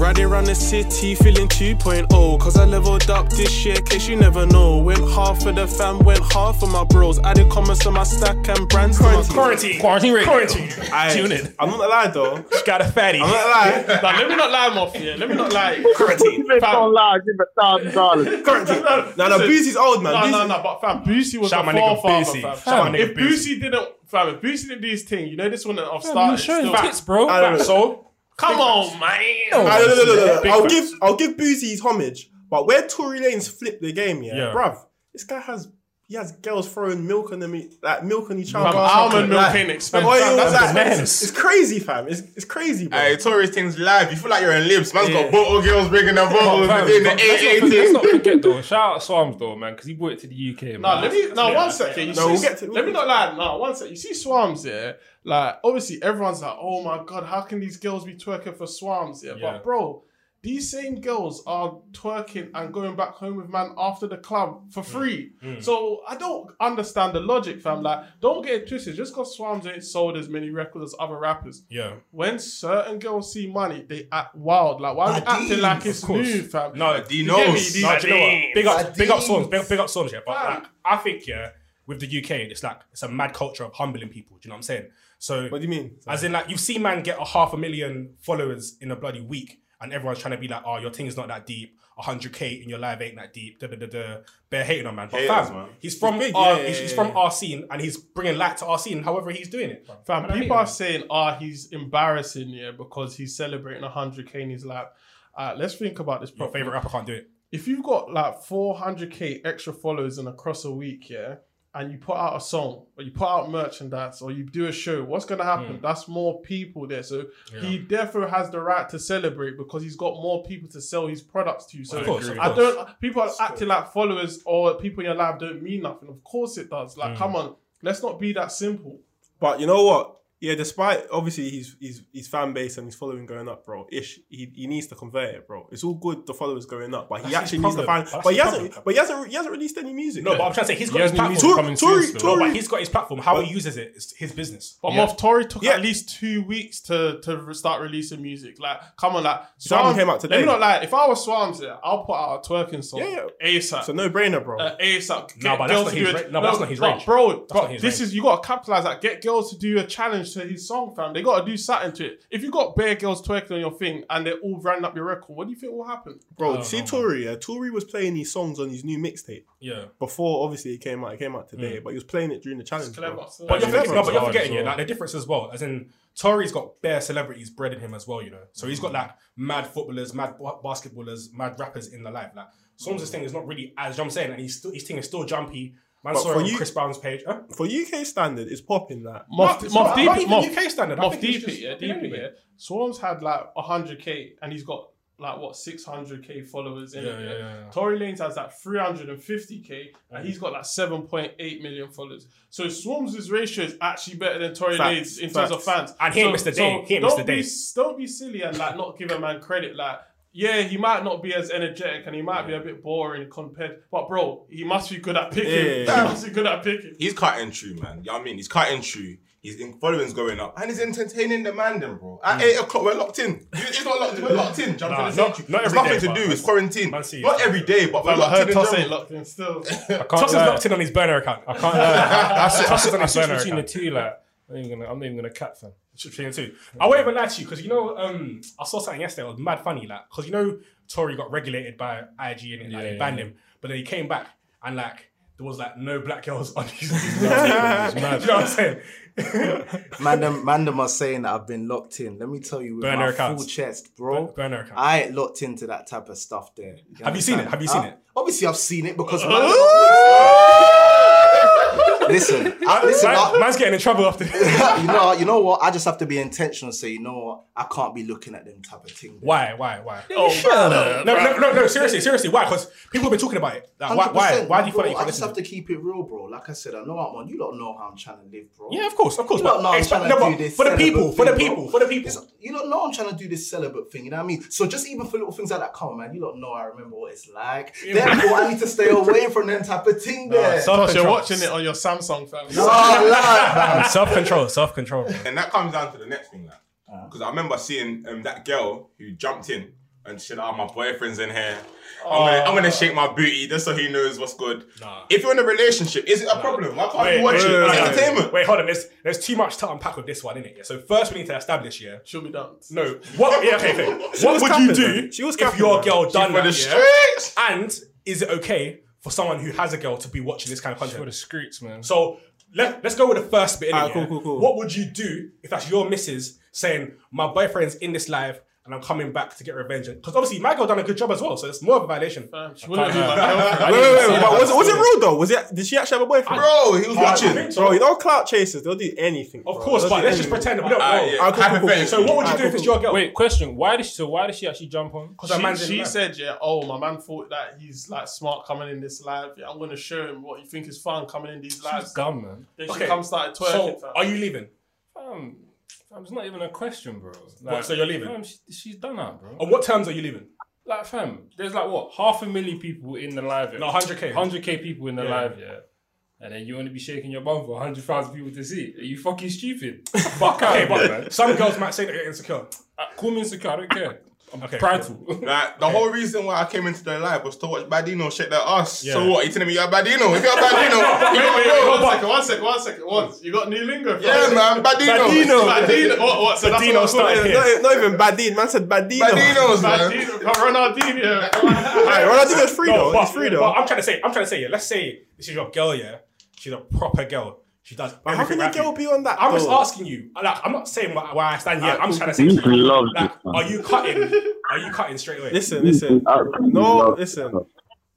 Riding around the city feeling 2.0. Cause I leveled up this year, case you never know. Went half for the fam, went half for my bros. Added comments to my stack and brands to my Quarantine. Quarantine radio. Quarantine. Aye, Tune in. I'm not gonna lie though. Got a fatty. I'm not gonna lie. Nah, let me not lie, Mafia. Let me not lie. Quarantine. If don't lie, give a thousand dollars. Quarantine. No, no, Listen, Boosie's old man. No, Boosie- no, no, but fam, Boosie was Shout the my nigga forefather, Boosie. fam. Shout my Fam, nigga if Boosie didn't, fam, if Boosie did these things, you know this wouldn't have You started. showing tits, bro. I don't know. So Come on, man. No, no, no, no, no. Big I'll facts. give I'll give Boosie his homage, but where Tory Lanez flipped the game, yeah, Yeah. bruv, this guy has he has girls throwing milk on them, like milk on each other. Fam, almond milk Like- ain't expensive. Like, Fam, oil, that's like, bananas. It's crazy, fam. It's, it's crazy, bro. Hey, tourist things live. You feel like you're in Libs. Man's Yeah. got bottle girls bringing their bottles Fam, in the but let's, not, AA let's thing. not forget though. Shout out Swarmz though, man, because he brought it to the UK. Man. No, let me no one second. You No, see, we'll get to- we'll let me get not lie. No, one second. You see Swarmz, yeah. Like obviously everyone's like, oh my god, how can these girls be twerking for Swarmz? Yeah, Yeah. but bro, these same girls are twerking and going back home with man after the club for mm. free. Mm. So I don't understand the logic, fam. Mm. Like, don't get it twisted. Just because Swarmz ain't sold as many records as other rappers, yeah. when certain girls see money, they act wild. Like, why are you acting like it's course. new, fam? No, D You get me? knows. These- No, do you know? Big up, big up Adidas. songs, big, big up songs, yeah. But like, I think, yeah, with the UK, it's like it's a mad culture of humbling people. Do you know what I'm saying? So, what do you mean? as in, like, you've seen man get a half a million followers in a bloody week, and everyone's trying to be like, "Oh, your thing is not that deep. 100k in your live ain't that deep." Da da da da. Bare hating on man, but Haters, fam, man. he's from big, our, yeah, he's, yeah, he's from our scene, and he's bringing light to our scene. However, he's doing it. Fam, And I people him. are saying, ah, he's embarrassing, yeah, because he's celebrating 100k in his lap. Uh, let's think about this Your properly. favorite rapper can't do it. If you've got like 400k extra followers in across a week, yeah, and you put out a song or you put out merchandise or you do a show, what's gonna happen? Hmm. That's more people there. So he therefore has the right to celebrate because he's got more people to sell his products to. So Of course, of I don't. People are acting like followers or people in your life don't mean nothing. Of course it does. Like, come on, let's not be that simple. But you know what? Yeah, despite obviously his his his fan base and his following going up, bro. Ish, he, he needs to convert it, bro. It's all good the followers going up, but he That's actually needs to problem. find. That's but he his hasn't. problem. But he hasn't. He hasn't released any music. No, yet. but I'm trying to say he's He got his hasn't even platform. coming Tory- soon. Tory- No, but he's got his platform. How he uses it is his business. But Yeah. Moff Tory took Yeah. at least two weeks to to start releasing music. Like, come on, like His album came out Let me today. not lie. If I was Swans, yeah, I'll put out a twerking song. Yeah, ASAP. It's a no brainer, bro. uh, ASAP. No, but that's not his do no, but that's not his range. Bro, bro this is you got to capitalize that. Get girls to do a challenge to his song, fam. They got to do something to it. If you got bare girls twerking on your thing and they're all running up your record, what do you think will happen? bro, Oh, see no, Tory. Yeah, Tory was playing these songs on his new mixtape Yeah. before. Obviously, it came out. It came out today, mm. but he was playing it during the challenge. Clever. Bro. So- But you're forgetting, no, but you're forgetting, as yeah, like the difference as well. As in, Tory's got bare celebrities bred in him as well, you know. So he's got mm. like mad footballers, mad ba- basketballers, mad rappers in the life. Like Storm's thing is not really as I'm saying, and he's still his thing is still jumpy. Man But saw it for on you- Chris Brown's page. Huh? For UK standard, it's popping that. Moff, Not- Moff not- Deep, not even Moff, UK standard. I Moff think Deep, yeah, Deep, anyway. yeah. Swarmz had like 100k and he's got like what 600k followers in Yeah, it. yeah, Yeah, yeah, yeah. Tory Lanez has like 350k and he's got like 7.8 million followers. So Swarmz' ratio is actually better than Tory Facts, Lanez in terms of fans. And he ain't so, missed a day. He ain't missed a day. Be, don't be silly and like not give a man credit. Like yeah, he might not be as energetic and he might be a bit boring compared, but bro, he must be good at picking. Yeah, yeah, yeah. He must be good at picking. He's cutting true, man. You know what I mean? He's cutting true. His in- following's going up. And he's entertaining the man, then, bro. At 8 o'clock, we're locked in. He's not locked in, we're locked in. Jumping Nah, the not- century. not There's every nothing day, to but do. It's quarantine. man see. Not every day, but we're I locked heard in in Toss ain't general. locked in still. can't Toss is lie. locked in on his burner account. I can't lie. I, I, Toss is on I his switch burner between the account. two. Like, I'm not even gonna, I'm not even gonna cat fam. Between the two. I won't even lie to you because you know um, I saw something yesterday. It was mad funny, like because you know Tory got regulated by IG and it, like, Yeah, they banned yeah. him, but then he came back and like there was like no black girls on his. his mad. you know what I'm saying? Man, them, man, are saying that I've been locked in. Let me tell you with Burner my accounts. full chest, bro. Burner account. I ain't locked into that type of stuff there. Have you seen it? Have you seen it? Obviously, I've seen it because man. Listen, I, listen. Man, I- man's getting in trouble after. you know, you know what? I just have to be intentional. Say, you know what? I can't be looking at them type of thing. there. why? Why? Why? Oh, No, no, no, no. Seriously, seriously. Why? Because people have been talking about it. Like, why? Why? Why do you feel like you I just listen? have to keep it real, bro. Like I said, I know I'm on. You don't know how I'm trying to live, bro. Yeah, of course, of course. You don't But know I'm expect- trying no, to but do this for the people, for the people, for the people. You don't know I'm trying to do this celibate thing, you know what I mean? So just even for little things like that, come on, man, you don't know I remember what it's like. Therefore, I need to stay away from them type of thing there. Toss, you're watching it on your Samsung, phone. oh, lie, Self control, self control. And that comes down to the next thing, like. Because I remember seeing um, that girl who jumped in and shit. Oh, my boyfriend's in here. I'm, gonna, I'm gonna ah. shake my booty just so he knows what's good. Nah. If you're in a relationship, is it a problem? Why can't you watch wait, it? wait, It's wait, entertainment. Wait, hold on. There's there's too much to unpack with this one, innit? Yeah. So first we need to establish, yeah. She'll be done. No. What? Yeah. Okay. okay. was What would you do man. She was if capping, your man. girl done For that? the yeah? streets. And is it okay for someone who has a girl to be watching this kind of For the streets, man. So let, let's go with the first bit. innit, Alright, yeah? cool, cool, cool. What would you do if that's your missus saying, "My boyfriend's in this live and I'm coming back to get revenge"? Because obviously my girl done a good job as well, so it's more of a violation. Fam, She wouldn't be my. Wait, wait, wait. But was it was it real though? Was it? Did she actually have a boyfriend? Bro, he was I watching. so. Bro, you know clout chasers. They'll do anything. Of bro. course, They'll but let's just pretend that we don't know. Ah, yeah. Ah, cool, cool, cool. So what would you do if it's your girl? Wait, question. Why did she, so why did she actually jump on? because her man's She, she said, yeah, oh, my man thought that he's like smart coming in this live. Yeah, I'm going to show him what you think is fun coming in these lives. She's gum, man. Then she Okay. come started twerking. So fam. are you leaving? Fam, fam, it's not even a question, bro. Like, What, so you're leaving? Fam, she, she's done that, bro. On what terms are you leaving? Like, fam, there's like what half a million people in the live. No, 100k. 100k people in the Yeah. live, yeah. And then you want to be shaking your bum for 100,000 people to see. Are you fucking stupid? Fuck out, Okay, man. but some girls might say that you're insecure. Uh, Call me insecure, I don't care. I'm Okay, prideful. Like, the whole reason why I came into the live was to watch Badino shake their ass. Yeah. So what? You telling me you're Badino? If you're Badino, Wait, you wait, got wait, one second, one second, one second. What? You got new lingo? fam? Yeah, man, Badino. Badino. Badino. What? What? So that's Badino what I'm started here. Not, not even Badine. Man said Badino. Badinos, man. Badino. Ronaldinho. Hey, Ronaldinho's free No, though. but, He's free but though. I'm trying to say, I'm trying to say, yeah. Let's say this is your girl, yeah. She's a proper girl. She does. But how everything can a girl be on that? I'm just though? asking you. Like, I'm not saying where where I stand yet. Alright, I'm just cool, trying to say, He loves like, this, are you cutting? Are you cutting straight away? Listen, listen. No, listen.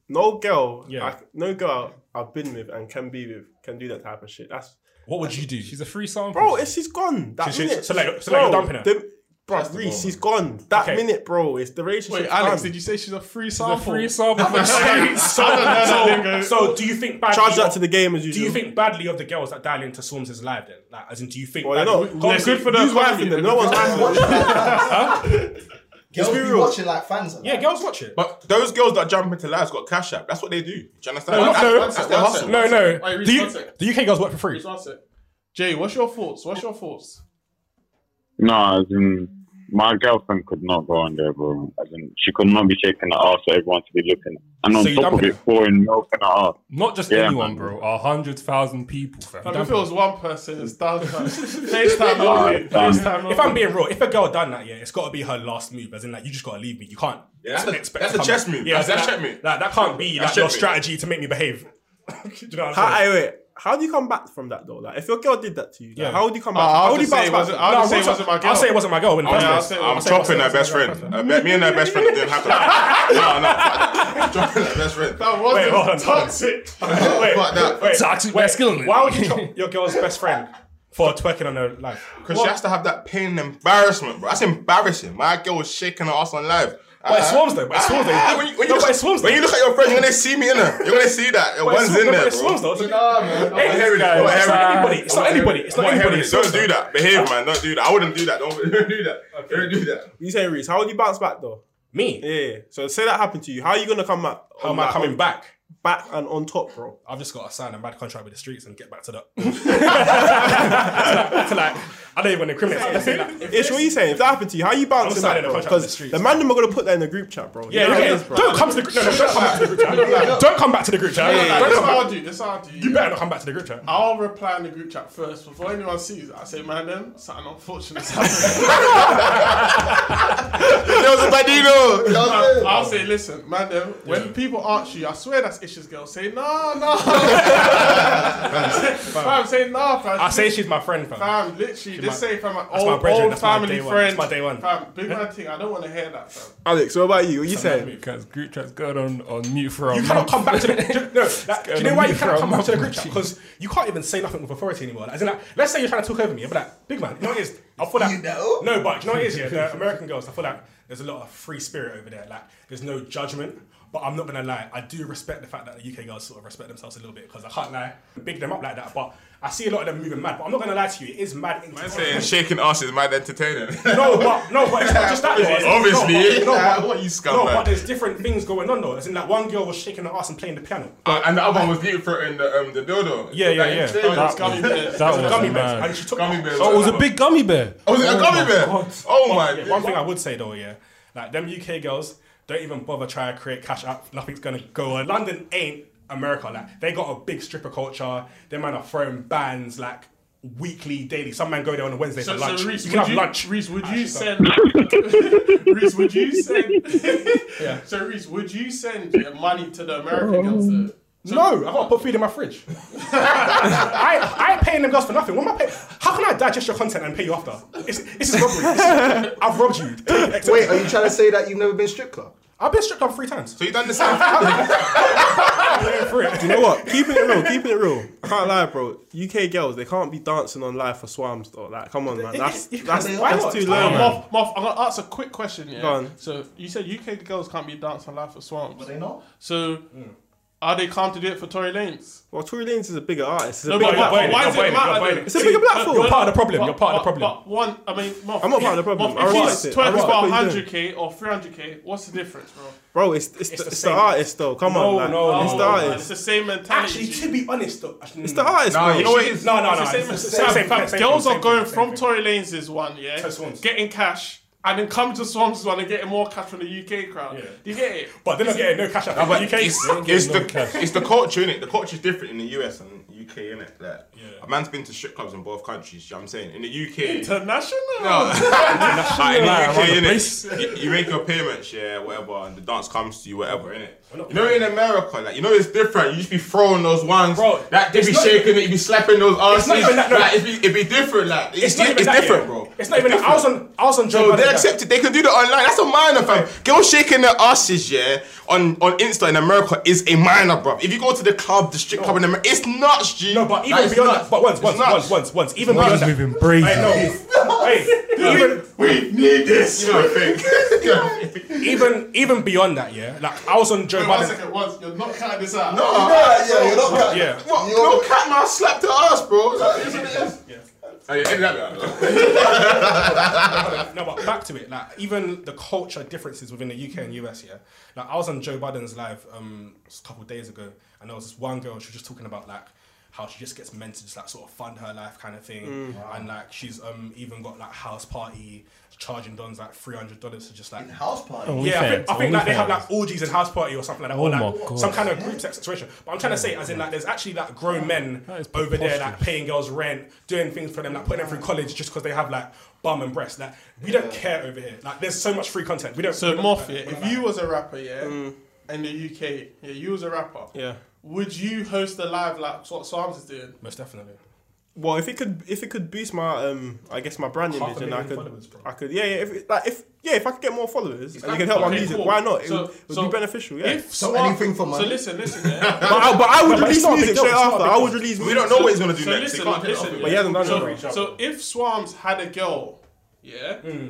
No girl. Yeah. I, no girl I've been with and can be with can do that type of shit. That's What would you do? She's a free sample. bro. It's she's gone. That So she's- minute. so like- so like you're dumping her? The, bro, Reese, moment. she's gone. That Okay. minute, bro. It's the relationship. Wait, Alex, did you say she's a free She's a sample? free sample for the so, streets. so, so do you think badly? charge that of- to the game as Do you think badly of the girls that dial into Swarmz' live then? Like, as in, do you think? Well, they're badly- not. Go on, They're good for their Who's wifing them? No one's wifing them. Girls be be real. watching like fans. and Yeah, girls watch it. But those girls that jump into lives got cash app. That's what they do. Do you understand? No, That's- no, that's, one their. No, no. Wait, Reece, the, one U- sec. the UK girls work for free. Just. Jay, what's your thoughts? What's your thoughts? No, as in, my girlfriend could not go on there, bro. As in, she could not be shaking her ass for everyone to be looking. And on So you top of dumping it, pouring milk in her ass. Not just Yeah, anyone, man. bro. A hundred thousand people, fam. Like, if it was one person, it's done. fam. FaceTime only. done. FaceTime If I'm being real, if a girl done that, yeah, it's got to be her last move. As in, like, you just got to leave me. You can't. Yeah, that's a- expect that's to a come- chess move. Yeah, That's- so that's that, checkmate. That, that can't be That's like your checkmate. strategy to make me behave. do you know what I'm How, saying? hey, wait. How do you come back from that though? Like, if your girl did that to you, like, Yeah. how would you come Uh, back? I'll how would you just say bounce it back? wasn't- I'll No, just say it I'll wasn't my girl. I'll say it wasn't my girl. In the Oh, first yeah, I'll place. say it I'll I'm say chopping my her best girl friend. the first place. I bet me and her best friend didn't happen. no, no, fuck that. Chopping her best friend. That wasn't Wait, hold on, hold on. toxic. Wait, Fuck that. wait, Toxic wait. masculinity. Why would you chop your girl's best friend for twerking on her live? Because she has to have that pain and embarrassment, bro. That's embarrassing. My girl was shaking her ass on live. But it swarms though. But it swarms though. Ah, when you, when you No, look, but it swarms when you look at your friend, you're gonna see me in there. You're gonna see that. Your But it one's in no, there, but it swarms though. Nah, man. I'm Hey, not hearing it. guy I'm not is anybody. It's I'm not anybody. It's not anybody. It's. Don't swarms do that. Behave, man. Don't do that. I wouldn't do that. Don't, don't do that. Don't do that. You saying Reese? How would you bounce back though? Me? Yeah. So say that happened to you. How are you gonna come back? How am I coming back? Back and on top, bro. I've just got to sign a bad contract with the streets and get back to the. to like, I don't even want to incriminate. I'm just saying that. Ish, what are you saying? If that happened to you, how are you bouncing signing back, a bro? contract with the Because streets. the man them are gonna put that in the group chat, bro. Yeah, know how it yeah. Don't come to the group. No, no, don't come back to the group chat. Don't come back to the group chat. Don't this come how. I'll do. This how I'll do. You better not come back to the group chat. I'll reply in the group chat first before anyone sees it. I say, man, then something unfortunate happened. There was a badino. You know what I'm saying? I'll say, listen, man, then when people ask you, I swear that's Ish's girl. Say, no, no. fam, say no, fam. I say she's my friend, fam. Fam, literally, my- just say from an that's my old, brethren, old my family day one, friend. that's my day one. Fam, big man thing. I don't want to hear that, fam. Alex, what about you? What you saying? Because group chat's going on, on mute for a You month. cannot come back to the. do- No, like, do you know why you cannot come back to the group chat? Because Because you can't even say nothing with authority anymore. Like, as in, like, let's say you're trying to talk over me, but like, big man, you know what it is? I feel like You know? no, but you know what it is? Yeah, the American girls. I feel like there's a lot of free spirit over there. Like, there's no judgment. But I'm not gonna lie, I do respect the fact that the UK girls sort of respect themselves a little bit because I can't lie, big them up like that. But I see a lot of them moving mad. But I'm not gonna lie to you, it is mad. I'm saying shaking ass is mad entertaining. No, but no, but it's not just that. though. It's- Obviously. no, but, no, Yeah, but, what you no, scumbag. but there's different things going on though. As in, like one girl was shaking her ass and playing the piano. Uh, and the other one was beautiful in the um the dildo. Yeah, yeah, yeah. That- Oh, it's gummy bears. that was gummy mad. bears, and she took Gummy bears. Oh, it was a big gummy bear. Oh, was it a gummy bear? Oh my. Yeah, one thing I would say though, yeah, Like them UK girls don't even bother trying to create cash app. Nothing's gonna go on. London ain't America. Like they got a big stripper culture. Them man are throwing bands like weekly, daily. Some man go there on a Wednesday So, for so lunch. Reese, you can would have you, lunch. Reese, would Actually, you so- send? Reese, would you send? Yeah. So Reese, would you send your money to the American oh. girls? Though? No, I gotta put food in my fridge. I, I ain't paying them girls for nothing. What am I paying? How can I digest your content and pay you after? It's, this is robbery. This I've robbed you. Wait, are you trying to say that you've never been strip club? I've been stripped club three times. So you done the same thing? You know what? Keeping it real, keeping it real. I can't lie, bro. UK girls, they can't be dancing on live for swarmz though. Like, come on, man. That's You that's, can't- that's too low, man. Moff, Moff, I'm gonna ask a quick question. Yeah. Go on. So you said UK girls can't be dancing on live for swamps. But they not. So mm. Are they calm to do it for Tory Lanez? Well, Tory Lanez is a bigger artist. It's a No, bigger but, you're but why does it buying it, you're matter? buying then? it. It's a bigger platform. You're part of the problem, you're part of the problem. But one, I mean, Moff, I'm not part of the problem. Moff, I if respect he's it. I twerking respect for what he's doing. 100k or 300k, what's the difference, bro? Bro, it's it's, the, the it's the artist though. Come No, on, like, no, it's no, the no, It's the same mentality. Actually, to be honest, though, actually, It's the artist, Nah, bro. you know what? No, no, no. same, it's- it's it's the the same, same Girls are going from thing. Tory Lanez's one, yeah, getting cash, and then come to Swansea one and getting more cash from the UK crowd. Yeah. Do you get it? But they're not getting no cash out. No, but UK. it's, ain't it's getting the no cash. it's the culture in it. The culture is different in the US and UK in it. Like, Yeah. a man's been to strip clubs in both countries. You know what I'm saying in the UK. International. No. Like, in the UK, innit? You, you make your payments, yeah, whatever, and the dance comes to you, whatever, innit? You know, in America, like, you know, it's different. You just be throwing those ones, Bro, Like, they be not shaking even- it, you be slapping those arms. not even that, no. Like, it'd be, it'd be different, like, it's, It's not it's that, different, yeah. bro. It's not even that. I was on. I was on Joe So they like- accept it. They can do that online. That's a minor, fam. Girls shaking their asses, yeah, on on Insta in America is a minor, bro. If you go to the club, the strip club in America, it's nuts, G. No, but even Like, beyond nuts. that, but once, It's once, nuts. once, once, once, even beyond that. Moving brave. Hey, no. hey, even we need this. You know what I think? even even beyond that, yeah. Like I was on Joe Wait, one Budden. second, once you're not cutting this out. No, Yeah, yeah, you're not. Yeah. What? No cat mouse slapped her ass, bro. Like, isn't it? Oh, yeah, edit that bit out. No, but back to it. Like even the culture differences within the UK and US. Yeah. Like I was on Joe Budden's live um a couple of days ago, and there was this one girl. She was just talking about like how she just gets men to just like sort of fund her life kind of thing, and like she's um even got like house party charging dons like three hundred dollars to just like House party. Yeah, I think, I think like they have like orgies and house party or something like that, Oh or my like God. some kind of group sex situation. But I'm trying to say, as in like, there's actually like grown men over there like paying girls rent, doing things for them, like putting them through college just because they have like bum and breast. Like we don't care over here. Like there's so much free content. We don't. So we Moff, yeah, if like- you was a rapper, yeah, in the UK, yeah, you was a rapper, Yeah. Would you host a live like what Psalms is doing? most definitely. Well, if it could, if it could boost my, um, I guess my brand Half image, and I could, bro. I could, yeah, yeah, if like, if, yeah, if I could get more followers and it can help my music, cool. why not? It, So- would, it would so be beneficial, yeah. If So Swam- anything for money. So listen, listen, yeah. but, I, but I would No, but it's release not a big music straight it's not a after. I would release. We music. don't know what he's gonna do so next. listen, He can't get listen, off it. But he hasn't done so, it. so if Swarmz had a girl, yeah, Hmm.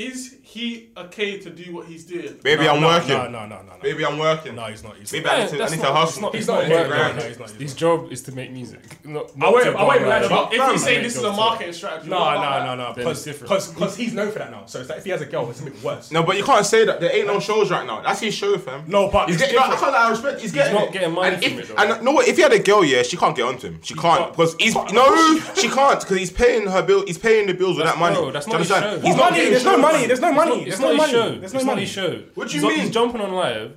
Is he okay to do what he's doing? Baby, No, I'm no, working. No, no, no, no. no. Baby, I'm working. No, he's not. He's Maybe not. I need to, I that's need not- to hustle. not- He's not not. working. No, no, he's not. His job is to make music. Not, I not to I go wait, on but- If Fam, you say make this is a marketing strategy, No, what no, no, no. Then Because different. because because he's known for that now. So it's like if he has a girl, it's a bit worse. No, but you can't say that. There ain't no shows right now. That's his show, fam. No, but he's getting. No, I different. can't. lie, I respect. He's getting. not getting money and from it. And no, if he had a girl, yeah, she can't get onto him. She can't can't. because he's no, she can't because he's paying her bill. He's paying the bills with that money. bro, that's not his show. He's not getting There's no shows. Money. There's no money. There's it's no not money. his show. There's It's no not money. his show. What do you he's, mean? He's jumping on live.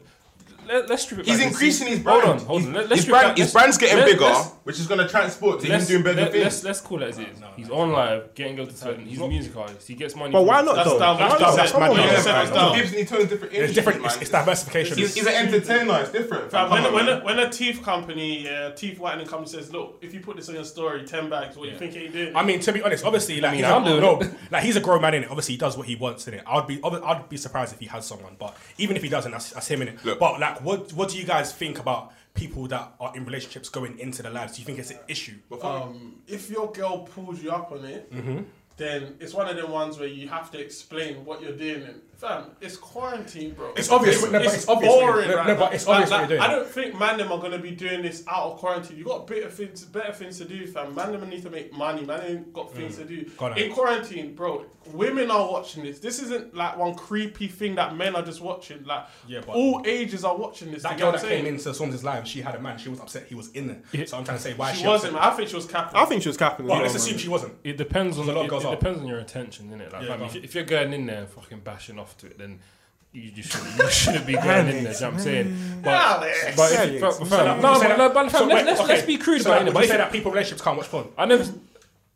Let, let's strip it He's increasing his brand. Hold on, hold on. His- Let, let's his strip brand, his brand's getting bigger, let's- which is gonna transport to him Let's, doing better let, things. let's let's call it as it is. He's on live, getting girls to twerk. He's a music artist. He gets money. But why not That's though? down. Why That's not? down. Come Come on, on, man. yeah, Yeah, that's man. down. Gibson, he different It's different. It's, it's diversification. He's, he's an entertainer. It's different. Fam, when, on, when, a, when a teeth company, uh, teeth whitening company says, "Look, if you put this on your story, ten bags, what do you think he did? I mean, to be honest, obviously, like mean, he's I'm a, no, like he's a grown man in it. Obviously, he does what he wants in it. I'd be, I'd, I'd be surprised if he has someone, but even if he doesn't, that's, that's him in it. But like, what, what do you guys think about people that are in relationships going into the lives? Do you think it's an issue? um, if your girl pulls you up on it, then it's one of them ones where you have to explain what you're doing. And fam, it's quarantine, bro. It's obvious, no, but it's obvious boring. no, right no, now. but it's obvious what you're doing. I don't think man them are gonna be doing this out of quarantine. You got better things, better things to do, fam. Man them need to make money. Man them got things to do. Mm. Go on, In quarantine, bro, women are watching this. This isn't like one creepy thing that men are just watching. Like Yeah, but- all ages are watching this. That girl that what I'm came into Storm's live, she had a man. She was upset. He was in there. So I'm trying to say why she, She wasn't. upset. I think she was capping. I think she was capping. Well, let's assume she wasn't. It depends on a lot it, goes it depends on your intention, innit? Like, Yeah, fam, if, if you're going in there and fucking bashing off stuff to it, then you just shouldn't, you shouldn't be going in there. You know what I'm saying? But, but if, but, but, you no, but, no, but so fam, let's, let's, okay. let's be crude So about it. But you if- say that people relationships can't watch porn? I never.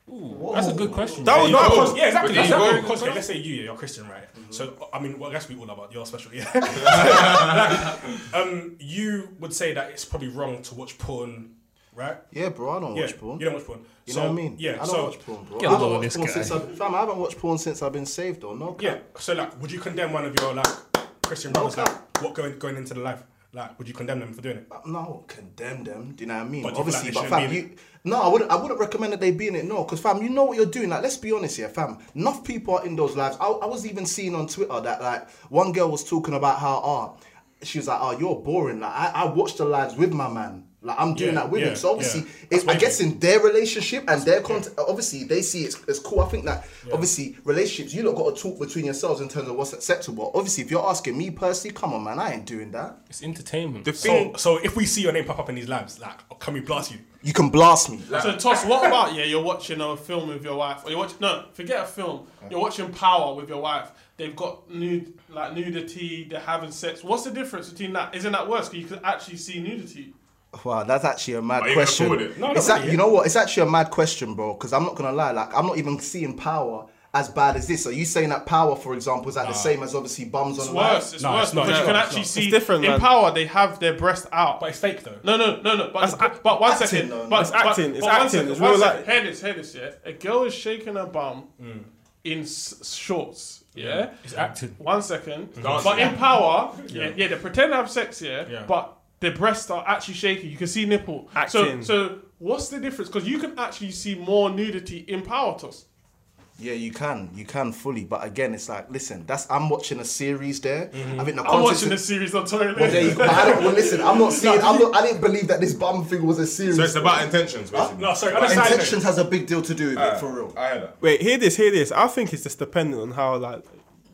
Ooh, that's a good question. That was not. go. cause- Yeah, exactly. That's there you not because okay, let's say you, yeah, you're Christian, right? So I mean, well, I guess we all are, but you're special, yeah. Like, um, you would say that it's probably wrong to watch porn, right? Yeah, bro, I don't Yeah, watch porn. you don't watch porn. You So, know what I mean? Yeah. I don't so watch porn, bro. Get I on haven't with watched this porn since I've, fam, I haven't watched porn since I've been saved, or no? cap. yeah. So like, would you condemn one of your like Christian brothers Okay. like what going going into the life? Like, would you condemn them for doing it? No, condemn them. Do you know what I mean? But do you feel Obviously, like but fam, you no, I wouldn't. I wouldn't recommend that they be in it. No, because fam, you know what you're doing. Like, let's be honest here, fam. Enough people are in those lives. I, I was even seeing on Twitter that like one girl was talking about how ah, she was like, oh, you're boring. Like, I, I watched the lives with my man. Like, I'm doing Yeah, that with yeah, him. So obviously, yeah. it's, I guess in their relationship and their content, obviously they see it's, it's cool. I think that obviously relationships, you lot got to talk between yourselves in terms of what's acceptable. Obviously, if you're asking me personally, come on, man, I ain't doing that. It's entertainment. The So, thing, so if we see your name pop up in these labs, like, can we blast you? You can blast me. So Toss, what about yeah? You're watching a film with your wife, or you watch no, forget a film. You're watching Power with your wife. They've got nude, like nudity. They're having sex. What's the difference between that? Isn't that worse? Because you can actually see nudity. Wow, that's actually a mad Are question. forward it? No, it's not act- really, you know what? It's actually a mad question, bro. Because I'm not gonna lie, like I'm not even seeing power as bad as this. Are you saying that power, for example, is like the same as obviously bums It's on worse. It's No, worse it's not. because you can it's actually not. see It's different, in man. Power. They have their breast out. But it's fake though. No, no, no, no. But That's but, act- but one acting, second. though. But, It's but- acting, it's but acting, second, it's real second. life. Hear this, hear this. Yeah, a girl is shaking her bum Mm. in s- shorts. Yeah. It's acting. One second. But in power, yeah, yeah, they pretend to have sex, yeah, Yeah. but their breasts are actually shaking. You can see nipple. Acting. So, so what's the difference? Because you can actually see more nudity in power toss. Yeah, you can, you can fully. But again, it's like, listen, that's I'm watching a series there. I think the I'm content- watching the series on Toilet. Well, there you go. I don't, well, listen, I'm not seeing. I'm not, I didn't believe that this bum thing was a series. so it's about intentions, basically. No, sorry. On a side note, Intentions has a big deal to do with it, for real. I heard that. Wait, hear this, hear this. I think it's just dependent on how like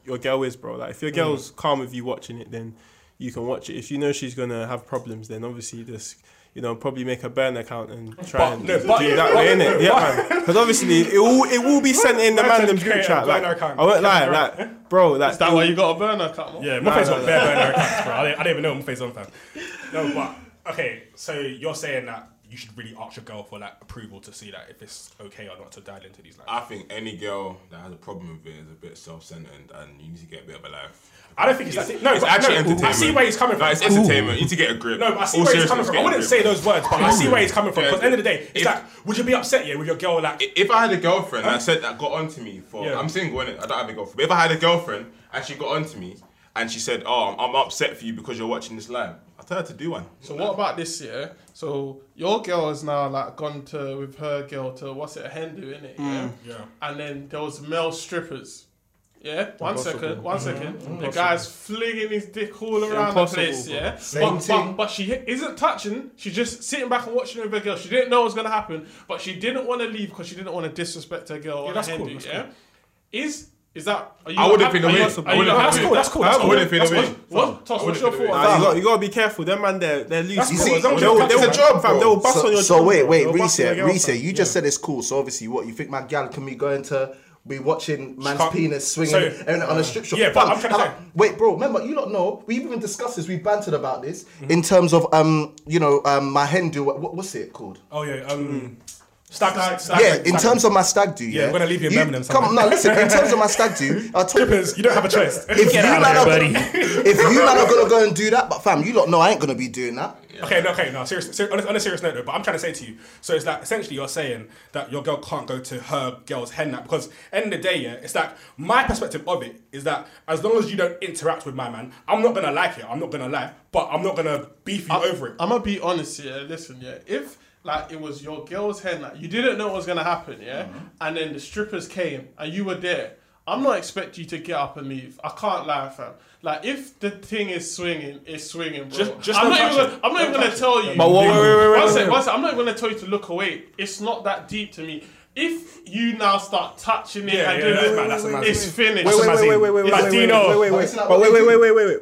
your girl is, bro. Like if your Mm. girl's calm with you watching it, then you can watch it. If you know she's gonna have problems, then obviously just you know probably make a burn account and try But- and no, do but- that but- way, innit? Yeah, man. Because obviously it will it will be sent in the Man's man's group creator, chat. Like burner account. I won't lie, like bro, like Is that why you got a burner cut? Yeah, Nah, Muffet's nah, got nah. bare burner accounts, bro. I didn't, I didn't even know Muffet's on fam. No, but okay. So you're saying that you should really ask your girl for like approval to see that if it's okay or not to dial into these lines. I think any girl that has a problem with it is a bit self-centered, and you need to get a bit of a life. I don't think it's, that. No, it's actually no, entertainment. I see where he's coming from. Like, it's entertainment. You need to get a grip. No, but I see All where he's coming from. I wouldn't say those words, but I see where he's coming from. Yeah. Because at the end of the day, it's If- like, would you be upset, yeah, with your girl like? if I had a girlfriend that said that got onto me for Yeah. I'm single innit? I don't have a girlfriend. But if I had a girlfriend and she got onto me and she said, "Oh, I'm upset for you because you're watching this live," I tell her to do one. So what about this year? So your girl has now like gone to with her girl to what's it a Hindu in it? Yeah. Yeah. And then there was male strippers. Yeah. One second. One second. Mm-hmm. The guy's flinging his dick all around Impossible, the place. bro. Yeah. Same but, thing. but but she isn't touching. She's just sitting back and watching with her girl. She didn't know what was gonna happen, but she didn't want to leave because she didn't want to disrespect her girl. Yeah, on that's a cool, Hindu, that's yeah. Is is that? Are you I wouldn't happy- feel the are you- way. are I you wouldn't not feel happy? the cool, that's cool, that's I cool. wouldn't feel That's the What? Toss, I what's wouldn't your the way. thought? Nah, on you that? got you gotta be careful. Them man, they're they're loose. That's bro. cool, They'll- as long as they'll- you're they'll- It's a job, fam. They'll bust so, on your so job, wait, wait, They'll bust on your Reese, Reese, you just said it's cool. So obviously, what you think my gal can be going to be watching man's can't- penis swinging so- and on a strip shop? Yeah, but I'm trying to say- wait, bro. Remember, you don't know. We even discussed this. We bantered about this Mm-hmm. in terms of um, you know, um, my Hindu. What, what's it called? Oh yeah. Um. Stag. Stag. yeah, stag- in stag- terms of my stag do. Yeah, we're gonna leave you in Birmingham Come on, no, listen. In terms of my stag do, I told Strippers, you don't have a choice. if you man are, here, if you man are gonna go and do that, but fam, you lot know I ain't gonna be doing that. Okay, no, okay, no, serious, ser- on, a, on a serious note though, but I'm trying to say to you, so it's that essentially you're saying that your girl can't go to her girl's hen nap because end of the day, yeah, it's like my perspective of it is that as long as you don't interact with my man, I'm not gonna like it, I'm not gonna lie, but I'm not gonna beef you over it. I'm gonna be honest here. Listen, yeah. If like it was your girl's hen, like you didn't know what was gonna happen, yeah, Mm-hmm. and then the strippers came and you were there. I'm not expect you to get up and leave. I can't lie, fam. Like if the thing is swinging, it's swinging, bro. Just- just I'm don't even. Gonna, I'm not even gonna tell you. But wait, wait, wait, wait, wait, wait. one sec. I'm not even gonna tell you to look away. It's not that deep to me. If you now start touching it Yeah, and yeah, doing that's it, mad, that's a mad it's thing. finished. Wait, wait, wait, wait, wait, wait, wait, wait, wait, wait, wait, isn't that but what wait, they wait, do? wait, wait, wait, wait.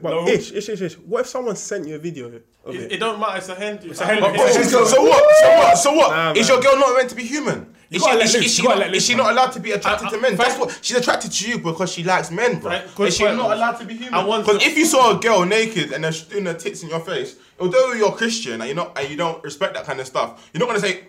But No. ish, ish, ish, ish. What if someone sent you a video of It, it? it don't matter. It's a hen. It's a hen- But, it's a but, hen- so, so what? So what? So what? Nah, is man. your girl not meant to be human? You Is gotta she, let is, she, loose, is she you gotta not, let is she not allowed to be attracted I- to I- men? That's what she's attracted to you because she likes men, bro. Right, good Is she not allowed to be human? want Because if you saw a girl naked and they're doing her tits in your face, although you're Christian and you're not and you don't respect that kind of stuff, you're not gonna say,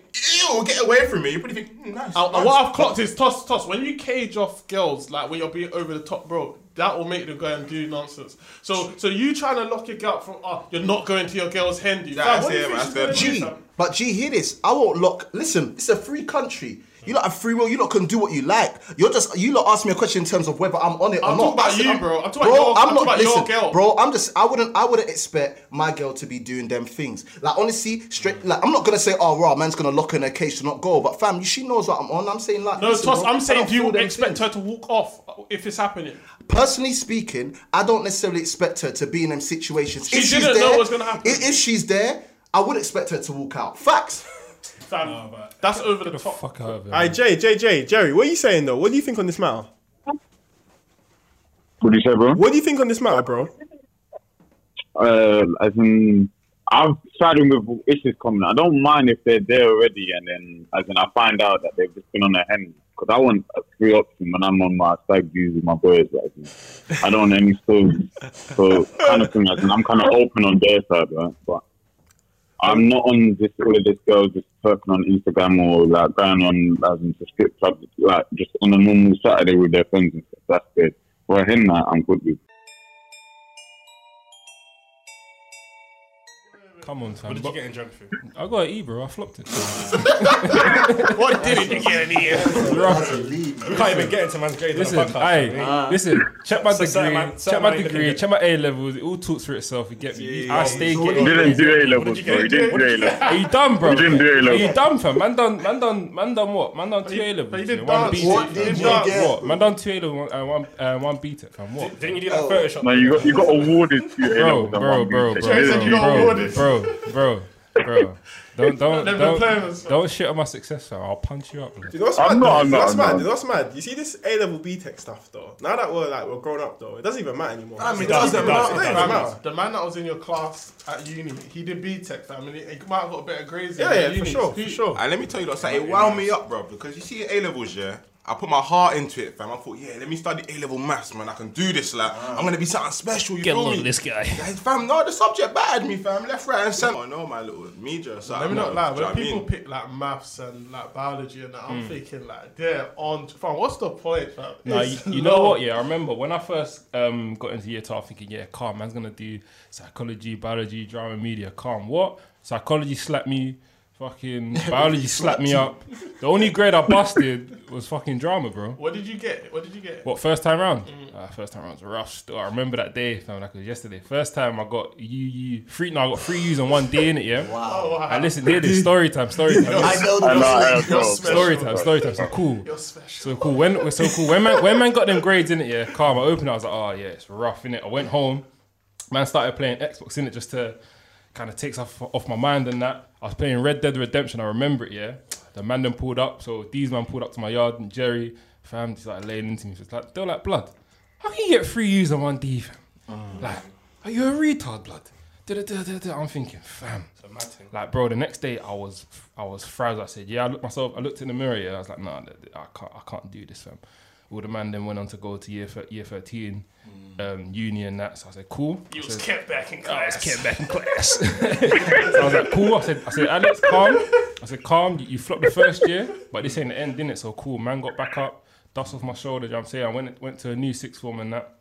"Ew, get away from me." You probably think, mm, "Nice." Uh, nice. what I've clocked is toss, toss. When you cage off girls, like when you're being over the top, bro, that will make them go and do nonsense. So, so you trying to lock your girl from, oh, you're not going to your girl's handy. Yeah, Fam, that's what do you it, man, that's it. G, but G, hear this. I won't lock. Listen, it's a free country. You lot have free will. You lot can do what you like. You're just you lot ask me a question in terms of whether I'm on it or not. I'm not. talking about said you, I'm- bro. I'm talking about your- I'm talking about your girl. bro. I'm just. I wouldn't. I wouldn't expect my girl to be doing them things. Like honestly, straight. Like I'm not gonna say, oh, raw man's gonna lock her in a cage to not go. But fam, she knows what I'm on. I'm saying like. No, listen, toss. bro, I'm saying, don't you expect things. her to walk off if it's happening? Personally speaking, I don't necessarily expect her to be in them situations. She if didn't know there, what's gonna happen. If, if she's there, I would expect her to walk out. Facts. Fam, that's over the top. Fuck her. man. Alright, Jay, Jay, Jay, Jerry, what are you saying though? What do you think on this matter? What do you say, bro? What do you think on this matter, bro? Uh, as in, I'm siding with Ish's comment. I don't mind if they're there already, and then as in I find out that they've just been on their hand. Because I want a free option when I'm on my stag views with my boys. Like, I don't want any stories. So kind of thing. As in, I'm kind of open on their side, right? But I'm not on this all of this girls just twerking on Instagram or like going on as into strip clubs, like just on a normal Saturday with their friends and stuff. That's good. For him, that I'm good with. Come on, Sam. What did you get in drunk? I got an E, bro. I flopped it. What didn't you get in here? We can't even get into man's grade Listen, on the podcast. aye, listen. Check my So certain degree. man- check my man degree. Check my A levels. It all talks for itself. You get me? I stay He getting. didn't do A levels, did you bro. He get? didn't What do A did you levels. Are you done, bro? He didn't do A Are you done, fam? Man done, man done, man done what? Man done two A levels. you did one dance. B What did you get? What? Man done two A levels and one, uh, one BTEC, fam. What? Didn't you do that Photoshop? No, you got you got awarded two A Bro, levels. and bro, one bro, bro, Tech. Said you got bro, awarded. Bro, bro, bro. Don't don't Them don't diplomas. don't shit on my success, fam. I'll punch you up. man. You know what's I'm not, though? I'm not, what's I'm mad? not. You know mad? You see this A level BTEC stuff though. Now that we're like we're grown up though, it doesn't even matter anymore. I mean, It it does, doesn't it does, matter. it It does. doesn't Fam, matter. the man that was in your class at uni, he did BTEC, fam, and he, he might have got better grades. Yeah, than yeah, for uni. sure, for sure. And let me tell you, like, something, it wound me up, bro, because you see A levels, yeah. I put my heart into it, fam. I thought, yeah, let me study A level maths, man. I can do this, like, I'm gonna be something special. You feel me? This guy. Like, fam, no, the subject battered me, fam. Left, right, and centre. I know my little media. So Let me not lie. When people pick. pick like maths and like biology and that, I'm thinking like they're on. Fam, what's the point, fam? No, you, you know what? Yeah, I remember when I first um, got into year two, I was thinking, yeah, calm, man's gonna do psychology, biology, drama, media. Calm. What? Psychology slapped me. Fucking biology slapped me up. The only grade I busted was fucking drama, bro. What did you get? What did you get? What first time round? Uh, first time round was rough. Still, I remember that day, fam, like it was yesterday. First time I got U U three. No, I got three U's on one D in it. Yeah. Wow. Oh, wow. And listen, here this story time. Story time. I know I know, I the know. Story time. Story time. So cool. You're special. So cool. When so cool. When man when man got them grades in it, yeah, calm. I opened it. I was like, oh yeah, it's rough in it. I went home. Man started playing Xbox in it just to kind of takes off off my mind and that. I was playing Red Dead Redemption. I remember it. Yeah. The man then pulled up. So these man pulled up to my yard and Jerry, fam, just like laying into me. Just like they're like blood. How can you get three U's on one D, fam? Mm. Like, are you a retard, blood? Da-da-da-da-da. I'm thinking, fam. It's a mad thing. Like, bro, the next day I was I was frazzled. I said, yeah, I looked myself. I looked in the mirror. Yeah, I was like, nah, I can't. I can't do this, fam. All the man then went on to go to year thir- year thirteen, um, uni and that. So I said, cool. You I was said, kept back in class. I class. was kept back in class. so I was like, cool. I said, I said, Alex, calm. I said, calm. You, you flopped the first year, but this ain't the end, didn't it? So cool. Man got back up, dust off my shoulder. you know what I'm saying, I went went to a new sixth form and that,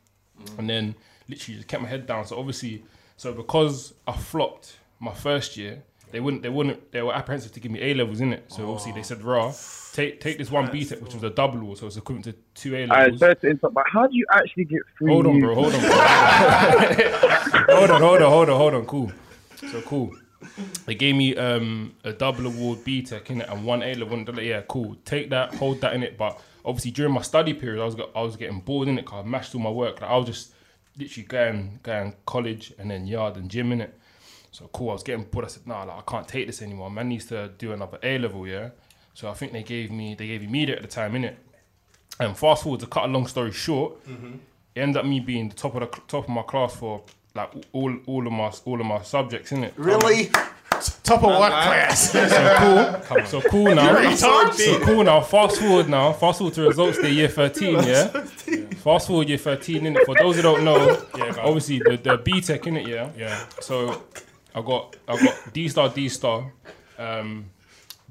and then literally just kept my head down. So obviously, so because I flopped my first year, they wouldn't, they wouldn't, they were apprehensive to give me A levels in it. So obviously they said, raw, take take this one BTEC, which was a double, award so it's equivalent to two A levels. I said to interrupt, but how do you actually get three? Hold on, bro. Hold on, bro. hold on, hold on, hold on, hold on. Cool. So cool. They gave me um, a double award BTEC in it and one A level. and Yeah, cool. Take that, hold that in it. But obviously during my study period, I was I was getting bored in it because I mashed all my work. Like I was just literally going going college and then yard and gym in it. So cool. I was getting bored. I said, nah, like, I can't take this anymore. Man needs to do another A level. Yeah. So I think they gave me they gave me media at the time in it. And fast forward to cut a long story short, it ended up me being the top of the top of my class for like all all of my all of my subjects in it. Um, really? Top of what class? So cool. So cool now. So cool now. Fast forward now. Fast forward to results day year 13, yeah? Fast forward year 13, innit? For those who don't know, Yeah, obviously the, the BTEC, innit, yeah? Yeah. So I got I got D star, D star, um,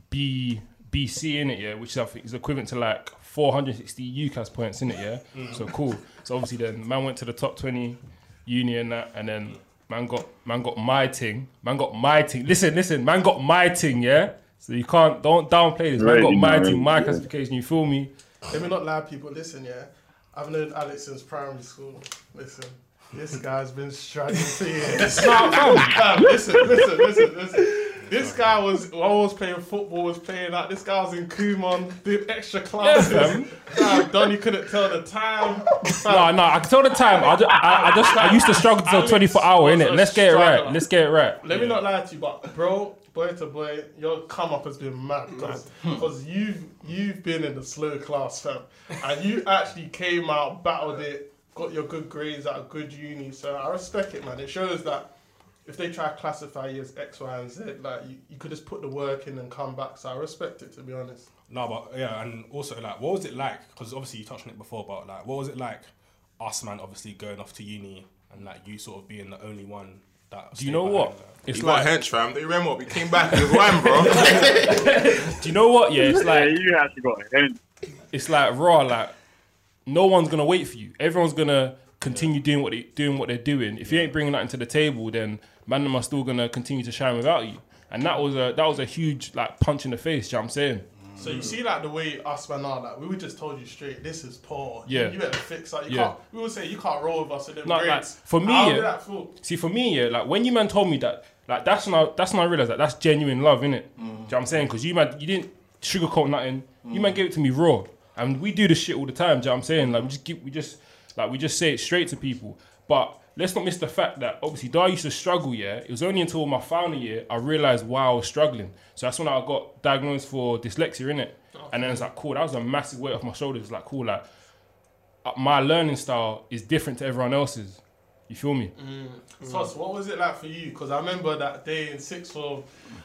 B BC in it, yeah, which I think is equivalent to like 460 UCAS points in it, yeah. So cool. So obviously then man went to the top 20 uni and that, and then man got man got my ting, Man got my ting. Listen, listen, man got my ting, yeah. So you can't don't downplay this. Man Right, got my right, thing, my yeah. classification. You feel me? Let me not lie, people. Listen, yeah. I've known Alex since primary school. Listen, this guy's been struggling for years. Fam, listen, listen, listen, listen. This guy was when I was playing football, was playing out. This guy was in Kumon, did extra classes. fam. Fam, Donny couldn't tell the time. No, no, I can tell the time. I, ju- I, I just I used to struggle to 24 hour, innit? Let's get it right. Let's get it right. Let me not lie to you, but bro, boy to boy, your come up has been mad because hmm. you've you've been in the slow class, fam, and you actually came out, battled it, got your good grades at a good uni. So I respect it, man. It shows that if they try to classify you as X, Y, and Z, like you, you could just put the work in and come back. So I respect it, to be honest. No, but yeah, and also like, what was it like? Because obviously you touched on it before, but like, what was it like? Us man, obviously going off to uni and like you sort of being the only one that. Do you know what? It's You got like, hench, fam. They remember we came back with wine, bro. do you know what? Yeah, it's Yeah, like you actually got a hint. it's like raw. Like no one's gonna wait for you. Everyone's gonna continue doing what they doing what they're doing. If you ain't bringing nothing to the table, then man them are still gonna continue to shine without you. And that was a that was a huge like punch in the face. You know what I'm saying? So you see, like the way us man are, like we would just told you straight, this is poor. Yeah. you, you better fix that. You Yeah. can't. We would say you can't roll with us in them No, like, for me, yeah. that? See, for me, yeah, like when you man told me that, like that's when I that's when I realized that that's genuine love, innit? Do you know what I'm saying? Because you man, you didn't sugarcoat nothing. You mm. man gave it to me raw, and we do this shit all the time. Do you know what I'm saying? Like we just give, we just like we just say it straight to people. But let's not miss the fact that obviously, I used to struggle, yeah, it was only until my final year I realized why I was struggling. So that's when I got diagnosed for dyslexia, innit? And then it's like, cool, that was a massive weight off my shoulders. Like, cool, like uh, my learning style is different to everyone else's. You feel me? Sos, what was it like for you? Because I remember that day in sixth form,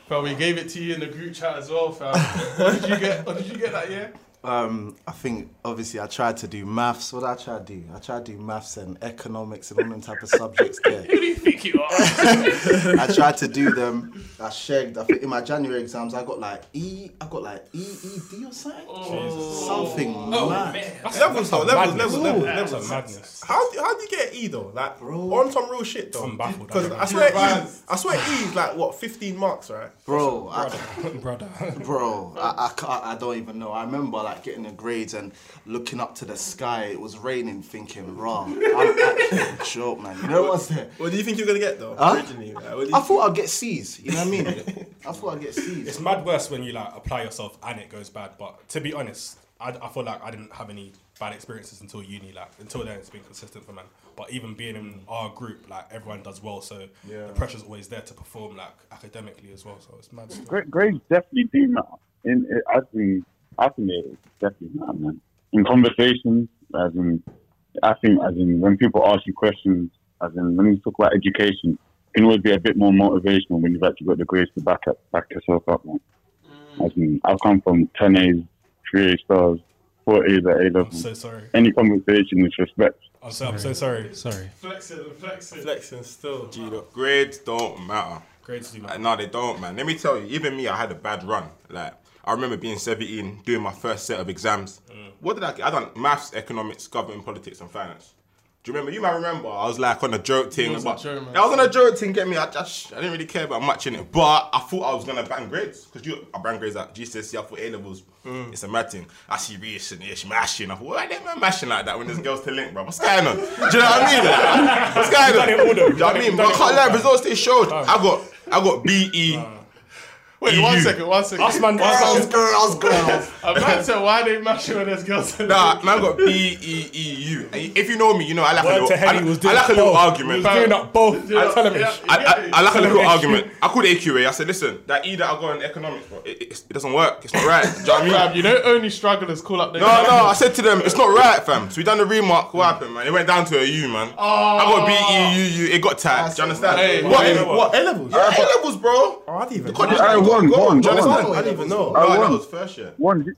fam, we gave it to you in the group chat as well, fam. what did you get? What did you get that year? Um, I think obviously I tried to do maths. What did I try to do? I tried to do maths and economics and all them type of subjects there. Who do you think you are? I tried to do them. I shagged. I think in my January exams I got like E. I got like E E D or something. Something mad. Levels though, levels, madness. levels, levels, That's levels. a madness. How do, how do you get E though? Like Bro. on some real shit though. I'm baffled. Because I I swear E, Revised. I swear E is like what 15 marks, right? Bro, I, brother. bro, I, I, can't, I don't even know. I remember like getting the grades and looking up to the sky. It was raining, thinking, "Raw, I'm actually a joke, man." You know what's there? What do you think you're gonna get though? Huh? Originally, like, what do you I thought I'd get C's. You know what I mean? I thought I'd get C's. It's mad worse when you like apply yourself and it goes bad. But to be honest, I, I feel like I didn't have any bad experiences until uni. Like until then, it's been consistent for man. But even being in our group, like everyone does well, so the pressure's always there to perform like academically as well. So it's mad. Stuff. Grades definitely do matter. In, uh, I think, I think it definitely matter, man. In conversations, as in, I think, as in, when people ask you questions, as in, when you talk about education, it can always be a bit more motivational when you've actually got the grades to back up, back yourself up, man. Mm. As in, I've come from 10 A's, 3 A stars, 4 A's at A level. I'm so sorry. Any conversation is respect. I'm so, I'm so sorry. Sorry. Flexing, flexing. Flexing still. Grades don't matter. Grades do Like, matter. no, they don't, man. Let me tell you, even me, I had a bad run. Like, I remember being 17, doing my first set of exams. Mm. What did I get? I done maths, economics, government, politics, and finance. Do you remember? You might remember. I was like on a joke thing. was a but- joke, man. Yeah, I was on a joke thing. Get me? I just I didn't really care about much in it, but I thought I was gonna bang grades because you I bang grades at GCSE. I thought A levels. Mm. It's a mad thing. I see Reese and Ish mashing. I thought, why they man mashing like that when there's girls to link, bro? What's going on? Do you know what I mean? What's going on? done it all, though. Do you know what I mean? But I can't lie. Results they showed. I got I got B E. Wait, one second, one second. Us man, Girls, girls, girls. A man said, why they mashing when there's girls in Nah, man I got B E E U. If you know me, you know I like a little, to I, Henny like- was I like a little both. argument. He was doing up both. Yeah, I tell him I, I, I like a little argument. I called AQA. I said, listen, that E that I got in economics, bro, it, it, it doesn't work. It's not right. Do you know what I mean? Fam, you know only strugglers call up their No, no, I said to them, it's not right, fam. So we done the remark. What happened, man? It went down to a U, man. Oh. I got oh. B, E, U, U. It got tagged. Do you understand? What? what? A levels? Yeah, A levels, bro. Oh, I didn't even. Because I you won, got won, Do you won. understand? I didn't even know. No, that uh, won. was first year. One,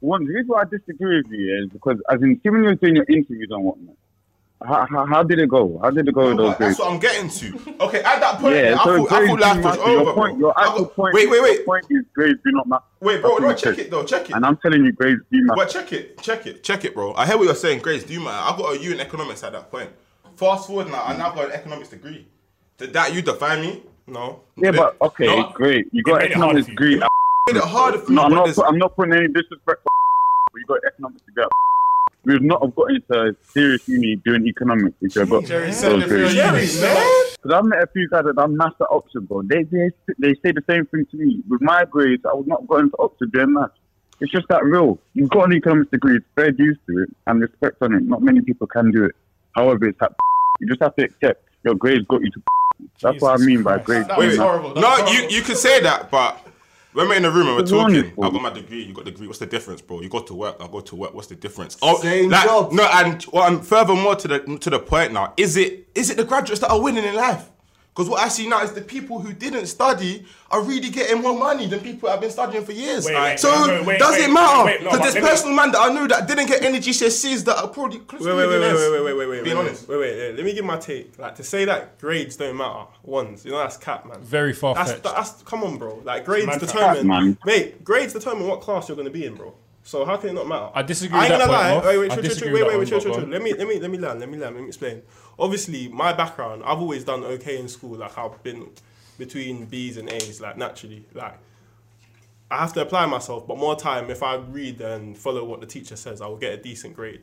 one. The reason why I disagree with you is because, as in, even when you were doing your interviews and whatnot, how, how, how did it go? How did it go with those But grades? that's what I'm getting to. Okay, at that point, Yeah, I, so thought, I thought life was over. Your point, your actual got- point. Wait, wait, Your wait. point is grades do not matter. Wait, bro, no, check it though, check it. And I'm telling you, grades do matter. But check it, check it, check it, bro. I hear what you're saying, Grace. Do you matter? I got a U in economics at that point. Fast forward now, I now got an economics degree. Did that you define me? No. Yeah, but okay, No. great. You got made it harder economics for you. degree. Made it harder for No, me. I'm not. Put, I'm not putting any disrespect. But you got economics degree. We would not have got into serious uni doing economics if you had got Jerry those said if you're a uni. Because I've met a few guys that done maths at Oxford, bro. They, they they say the same thing to me. With my grades, I would not have gone to Oxford doing maths. It's just that real. You've got an economics degree, it's very used to it, and respect on it. Not many people can do it. However, it's that you just have to accept your grades got you to. That's what I mean by Christ. grades. That Wait, was wait. horrible. That No, was you horrible. you could say that, but when we're in the room and we're talking, with you? I got my degree, you got the degree. What's the difference, bro? You go to work, I go to work. What's the difference? Oh, Same like, job. No, and well, and furthermore to the to the point now, is it is it the graduates that are winning in life? Because what I see now is the people who didn't study are really getting more money than people that have been studying for years. Wait, wait, so wait, wait, does wait, it matter? wait, no, Because but there's personal man that I know that didn't get any GCSEs that are probably close Wait, to wait, wait, wait, millionaires. wait, wait, wait, wait, Being wait, honest. wait, wait, wait. Let me give my take. Like to say that grades don't matter. Ones, you know that's cap, man. Very far That's, fetched. that's come on, bro. Like grades mad determine, man. mate. Grades determine what class you're gonna be in, bro. So how can it not matter? I disagree I ain't with gonna that lie. point, Moff. Wait, wait, I chill, chill, disagree chill, wait, with wait, that wait, chill, one, chill, but chill. go Let me, let me, let me learn. Let me learn. Let me explain. Obviously, my background, I've always done okay in school. Like I've been between B's and A's, like naturally. Like I have to apply myself, but more time if I read and follow what the teacher says, I will get a decent grade.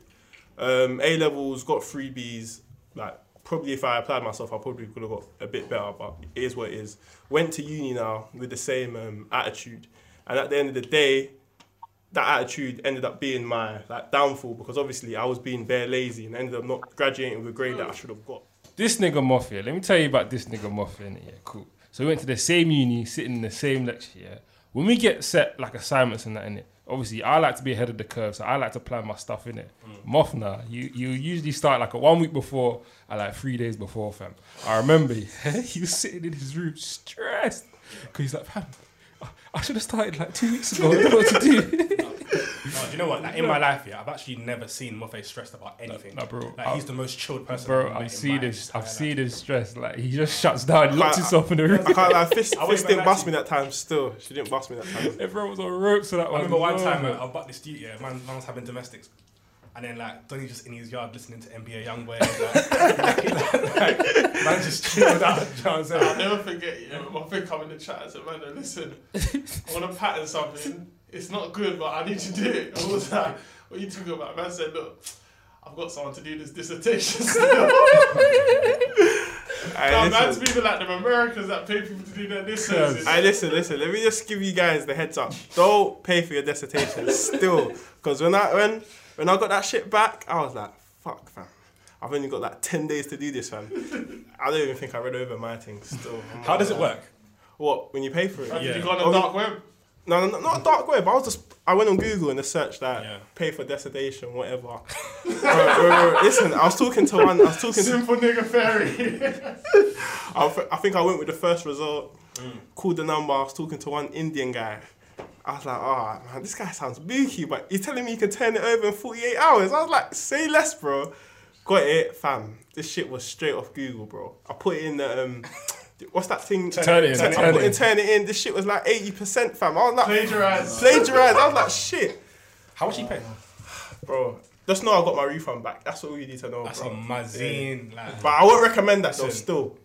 Um, a levels got three B's. Like probably if I applied myself, I probably could have got a bit better. But it is what it is. Went to uni now with the same um, attitude, and at the end of the day, that attitude ended up being my like downfall because obviously I was being bare lazy and ended up not graduating with a grade that I should have got. This nigga Mafia, let me tell you about this nigga Mafia? Yeah, cool. So we went to the same uni, sitting in the same lecture, yeah. When we get set like assignments and that in it, obviously I like to be ahead of the curve, so I like to plan my stuff in it. Moff mm. nah, you you usually start like a one week before, or like three days before, fam. I remember he was sitting in his room stressed because he's like, fam, I- I should have started like two weeks ago. I don't know what to do. No, do you know what? Like in my life, yeah, I've actually never seen Mofe stressed about anything. Nah, bro, like he's the most chilled person. Bro, I've met I've seen this. I've seen his stress. Like he just shuts down, locks I- himself in the room. I can't lie, Fist, I wouldn't Fist didn't bust me that time. Still, she didn't bust me that time. Everyone was on ropes for that I one. remember one time man. uh, I bought this studio, man, man was having domestics. And then like Donny just in his yard listening to NBA Youngboy, like, like, like, man just chilled out. You know what I'm I'll never forget, yeah, my thing come in the chat and said, man, listen, I want to pattern something. It's not good, but I need to do it. I was like, what are you talking about? Man said, look, I've got someone to do this dissertation still. Now, man's people like them Americans that pay people to do their dissertations. Aye, listen, listen. Let me just give you guys the heads up. Don't pay for your dissertation still, because when I when when I got that shit back, I was like, fuck, fam. I've only got like ten days to do this, fam. I don't even think I read over my thing still. How does it work? What when you pay for it? Did Yeah. you go on the Oh, dark web? No, no, no, not dark web. I was just I went on Google and just searched that Yeah. pay for dissertation, whatever. Listen, I was talking to one. I was talking to. Simple nigga fairy. I, th- I think I went with the first result. Called the number. I was talking to one Indian guy. I was like, oh man, this guy sounds booky, but you're telling me he can turn it over in 48 hours. I was like, say less, bro. Got it, fam. This shit was straight off Google, bro. I put it in the um, what's that thing? Turnitin, Turn it turn it in, in. turn it in. This shit was like 80%, fam. I was like, Plagiarized. plagiarized. I was like, shit, How much he pay? bro. Just know I got my refund back. That's all you need to know, That's bro. a mazine. Like, But I won't recommend that though. Still,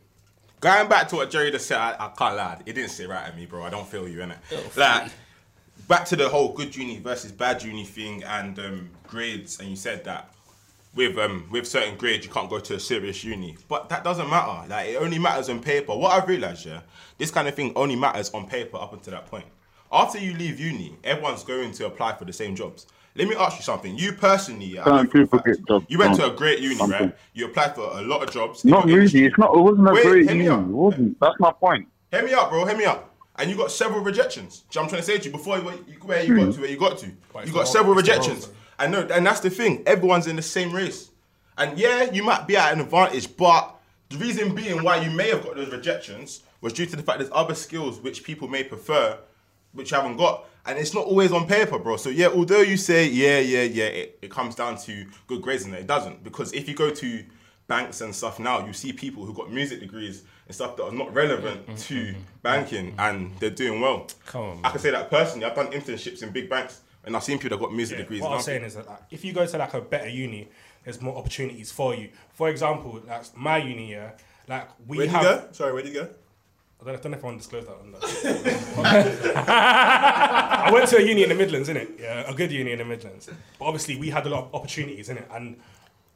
Going back to what Jerry just said, I, I can't lie. It didn't sit right at me, bro. I don't feel you, innit? Like, back to the whole good uni versus bad uni thing and um, grades, and you said that with um with certain grades you can't go to a serious uni. But that doesn't matter. Like it only matters on paper. What I've realised, yeah, this kind of thing only matters on paper up until that point. After you leave uni, everyone's going to apply for the same jobs. Let me ask you something. You personally, yeah, I Some know for a people fact, you went to a great uni, something. right? You applied for a lot of jobs. Not in really. industry. It's not. It wasn't a Wait, great uni. It wasn't. That's my point. Hear me out, bro. Hear me out. And you got several rejections. Do you know I'm trying to say to you? Before you, you- where you got to, where you got to, you got several it's the rejections. I know, and that's the thing. Everyone's in the same race. And yeah, you might be at an advantage, but the reason being why you may have got those rejections was due to the fact there's other skills which people may prefer, which you haven't got. And it's not always on paper, bro. So yeah, although you say, yeah, yeah, yeah, it, it comes down to good grades and it doesn't. Because if you go to banks and stuff now, you see people who got music degrees and stuff that are not relevant mm-hmm. to banking and they're doing well. Come on, I can say that personally. I've done internships in big banks and I've seen people that got music Yeah, degrees. What I'm saying is that like, if you go to like a better uni, there's more opportunities for you. For example, like my uni, yeah, like we Where did you have. go? Sorry, where did you go? I don't, I don't know if I want to disclose that. On the... I went to a uni in the Midlands, innit? Yeah, a good uni in the Midlands. But obviously, we had a lot of opportunities, innit? And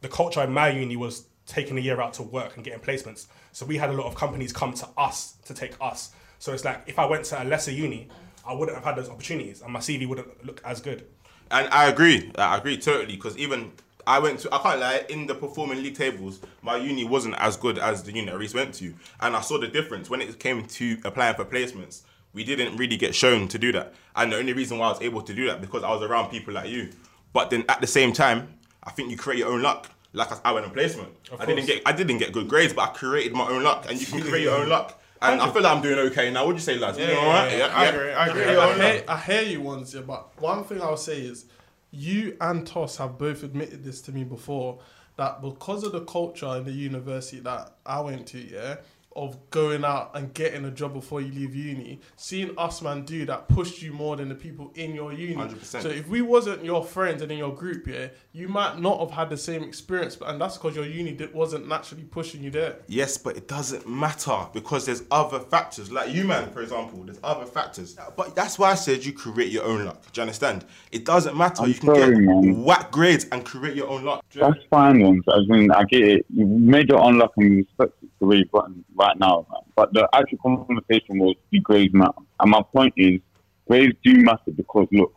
the culture in my uni was taking a year out to work and getting placements. So we had a lot of companies come to us to take us. So it's like if I went to a lesser uni, I wouldn't have had those opportunities, and my CV wouldn't look as good. And I agree. I agree totally because even I went to I can't lie in the performing league tables, my uni wasn't as good as the uni that Reese went to, and I saw the difference when it came to applying for placements. We didn't really get shown to do that, and the only reason why I was able to do that because I was around people like you. But then at the same time, I think you create your own luck. Like I, I went on placement. I didn't get I didn't get good grades, but I created my own luck, and you can create your own luck. And I feel like I'm doing okay now. What would you say, lads? You doing all right? I agree, I agree. Create your I hear. I hear you once, yeah, but one thing I'll say is you and Toss have both admitted this to me before that because of the culture in the university that I went to, yeah, of going out and getting a job before you leave uni, seeing us man do that pushed you more than the people in your uni. 100%. So if we wasn't your friends and in your group, yeah, you might not have had the same experience, but and that's because your uni di- wasn't naturally pushing you there. Yes, but it doesn't matter because there's other factors. Like you, man, for example, there's other factors. But that's why I said you create your own luck. Do you understand? It doesn't matter. I'm you can sorry, get man. whack grades and create your own luck. That's fine, ones. I mean, I get it. You made your own luck and you respect it you've gotten right now. Man. But the actual conversation was the grades matter. And my point is, grades do matter because look,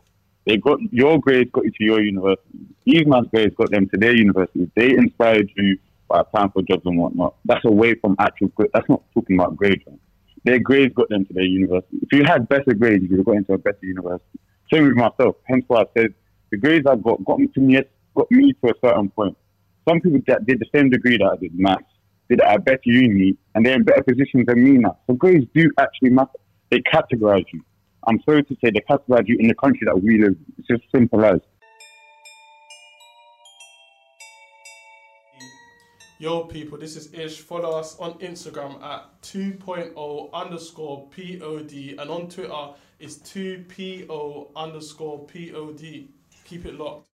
they got your grades got you to your university. These man's grades got them to their university. They inspired you by applying for jobs and whatnot. That's away from actual grades. That's not talking about grades. Man. Their grades got them to their university. If you had better grades, you would have got into a better university. Same with myself. Hence why I said the grades I got got me to me got me to a certain point. Some people that did the same degree that I did, maths, did at a better uni, and they're in better positions than me now. So grades do actually matter. They categorize you. I'm sorry to say they categorize you in the country that we live. It's just simple as. Yo, people, this is Ish. Follow us on Instagram at 2.0 underscore POD and on Twitter it's 2PO underscore POD. Keep it locked.